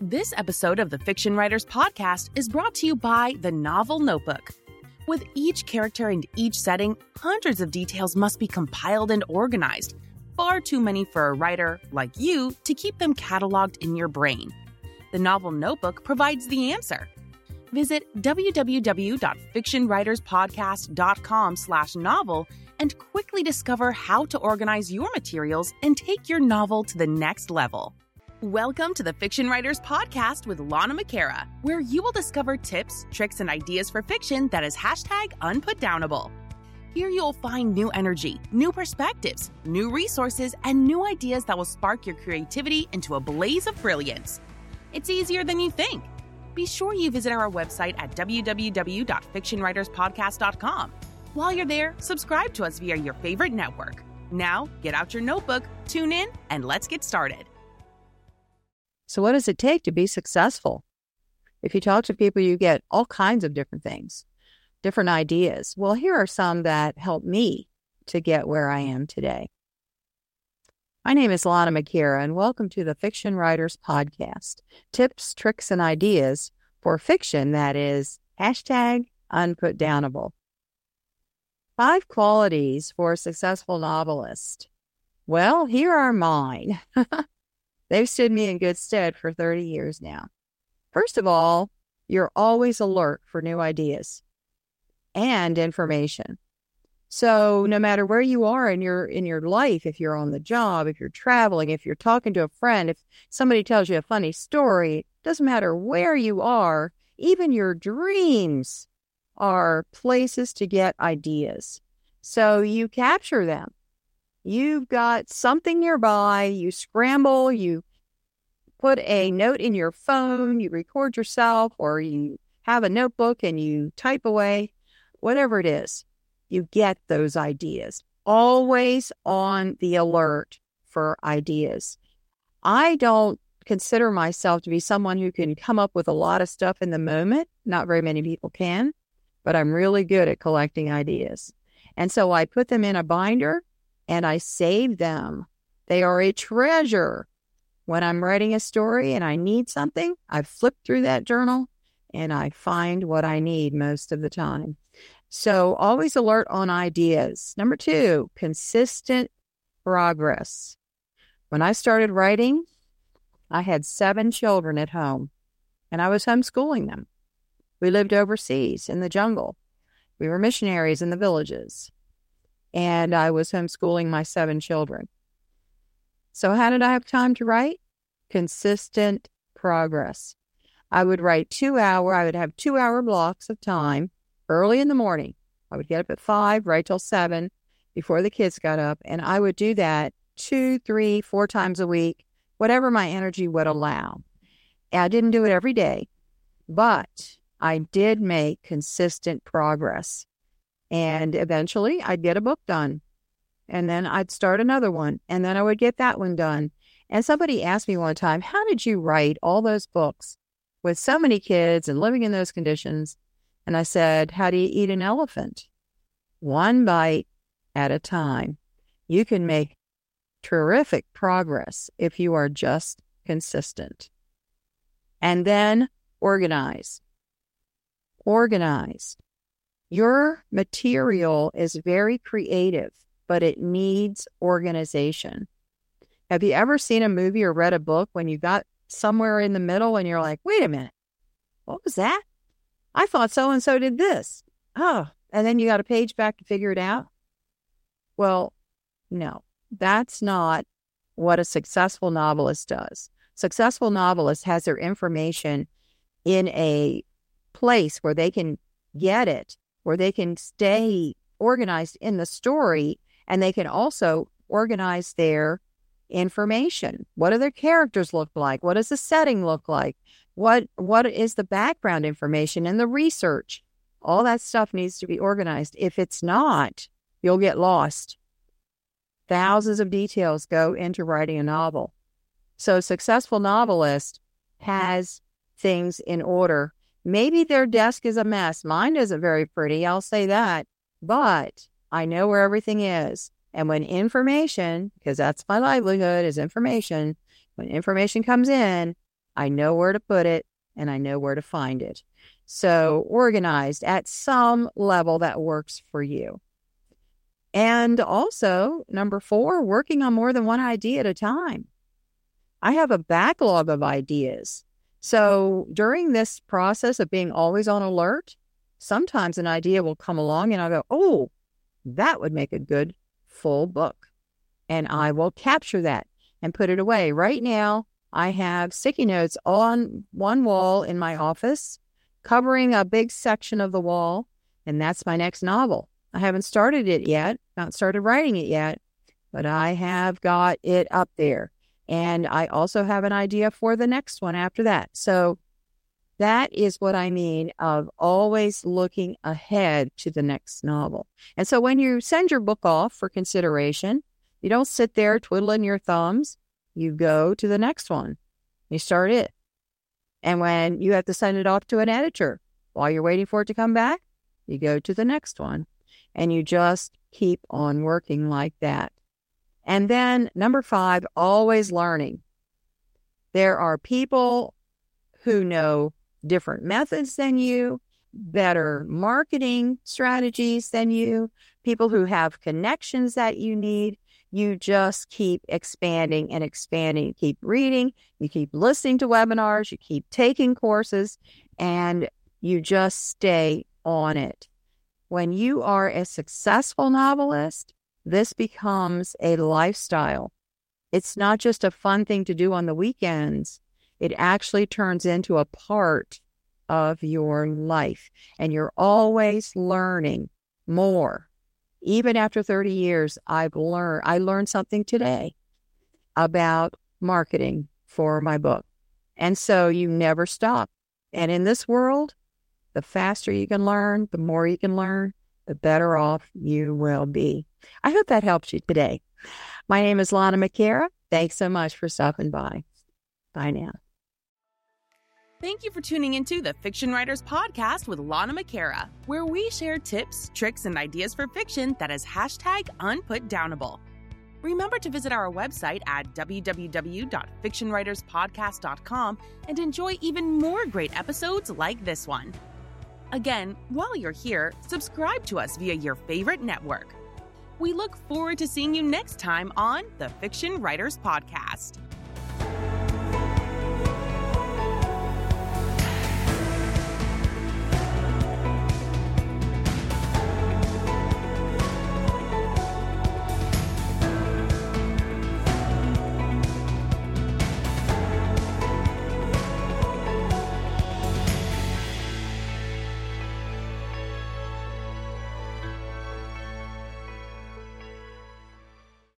This episode of the Fiction Writers Podcast is brought to you by The Novel Notebook. With each character and each setting, hundreds of details must be compiled and organized. Far too many for a writer, like you, to keep them cataloged in your brain. The Novel Notebook provides the answer. Visit www.fictionwriterspodcast.com slash novel and quickly discover how to organize your materials and take your novel to the next level. Welcome to the Fiction Writers Podcast with Lana McAra, where you will discover tips, tricks, and ideas for fiction that is hashtag unputdownable. Here you'll find new energy, new perspectives, new resources, and new ideas that will spark your creativity into a blaze of brilliance. It's easier than you think. Be sure you visit our website at www.fictionwriterspodcast.com. While you're there, subscribe to us via your favorite network. Now, get out your notebook, tune in, and let's get started. So, what does it take to be successful? If you talk to people, you get all kinds of different things, different ideas. Well, here are some that helped me to get where I am today. My name is Lana McAra, and welcome to the Fiction Writers Podcast tips, tricks, and ideas for fiction that is hashtag unputdownable. Five qualities for a successful novelist. Well, here are mine. They've stood me in good stead for 30 years now. First of all, you're always alert for new ideas and information. So no matter where you are in your in your life, if you're on the job, if you're traveling, if you're talking to a friend, if somebody tells you a funny story, doesn't matter where you are, even your dreams are places to get ideas. So you capture them You've got something nearby, you scramble, you put a note in your phone, you record yourself, or you have a notebook and you type away, whatever it is, you get those ideas. Always on the alert for ideas. I don't consider myself to be someone who can come up with a lot of stuff in the moment. Not very many people can, but I'm really good at collecting ideas. And so I put them in a binder and I save them. They are a treasure. When I'm writing a story and I need something, I flip through that journal and I find what I need most of the time. So always alert on ideas. Number two, consistent progress. When I started writing, I had seven children at home and I was homeschooling them. We lived overseas in the jungle. We were missionaries in the villages and I was homeschooling my seven children. So, how did I have time to write? Consistent progress. I would write two hour, I would have two hour blocks of time early in the morning. I would get up at five, write till seven before the kids got up. And I would do that two, three, four times a week, whatever my energy would allow. I didn't do it every day, but I did make consistent progress. And eventually I'd get a book done. And then I'd start another one. And then I would get that one done. And somebody asked me one time, How did you write all those books with so many kids and living in those conditions? And I said, How do you eat an elephant? One bite at a time. You can make terrific progress if you are just consistent. And then organize. Organize. Your material is very creative, but it needs organization. Have you ever seen a movie or read a book when you got somewhere in the middle and you're like, wait a minute, what was that? I thought so and so did this. Oh, and then you got a page back to figure it out? Well, no, that's not what a successful novelist does. Successful novelist has their information in a place where they can get it where they can stay organized in the story and they can also organize their information. What do their characters look like? What does the setting look like? What what is the background information and the research? All that stuff needs to be organized. If it's not, you'll get lost. Thousands of details go into writing a novel. So a successful novelist has things in order Maybe their desk is a mess. Mine isn't very pretty, I'll say that. But I know where everything is. And when information, because that's my livelihood is information, when information comes in, I know where to put it and I know where to find it. So, organized at some level that works for you. And also, number four, working on more than one idea at a time. I have a backlog of ideas. So, during this process of being always on alert, sometimes an idea will come along and I'll go, oh, that would make a good full book. And mm-hmm. I will capture that and put it away. Right now, I have sticky notes on one wall in my office covering a big section of the wall, and that's my next novel. I haven't started it yet, not started writing it yet, but I have got it up there. And I also have an idea for the next one after that. So that is what I mean of always looking ahead to the next novel. And so when you send your book off for consideration, you don't sit there twiddling your thumbs. You go to the next one. You start it. And when you have to send it off to an editor while you're waiting for it to come back, you go to the next one and you just keep on working like that. And then number five, always learning. There are people who know different methods than you, better marketing strategies than you, people who have connections that you need. You just keep expanding and expanding. You keep reading, you keep listening to webinars, you keep taking courses, and you just stay on it. When you are a successful novelist, this becomes a lifestyle. It's not just a fun thing to do on the weekends. It actually turns into a part of your life, and you're always learning more. Even after 30 years, I've learned, I learned something today about marketing for my book. And so you never stop. And in this world, the faster you can learn, the more you can learn, the better off you will be. I hope that helps you today. My name is Lana McAra. Thanks so much for stopping by. Bye now. Thank you for tuning into the Fiction Writers Podcast with Lana McAra, where we share tips, tricks, and ideas for fiction that is hashtag unputdownable. Remember to visit our website at www.fictionwriterspodcast.com and enjoy even more great episodes like this one. Again, while you're here, subscribe to us via your favorite network. We look forward to seeing you next time on the Fiction Writers Podcast.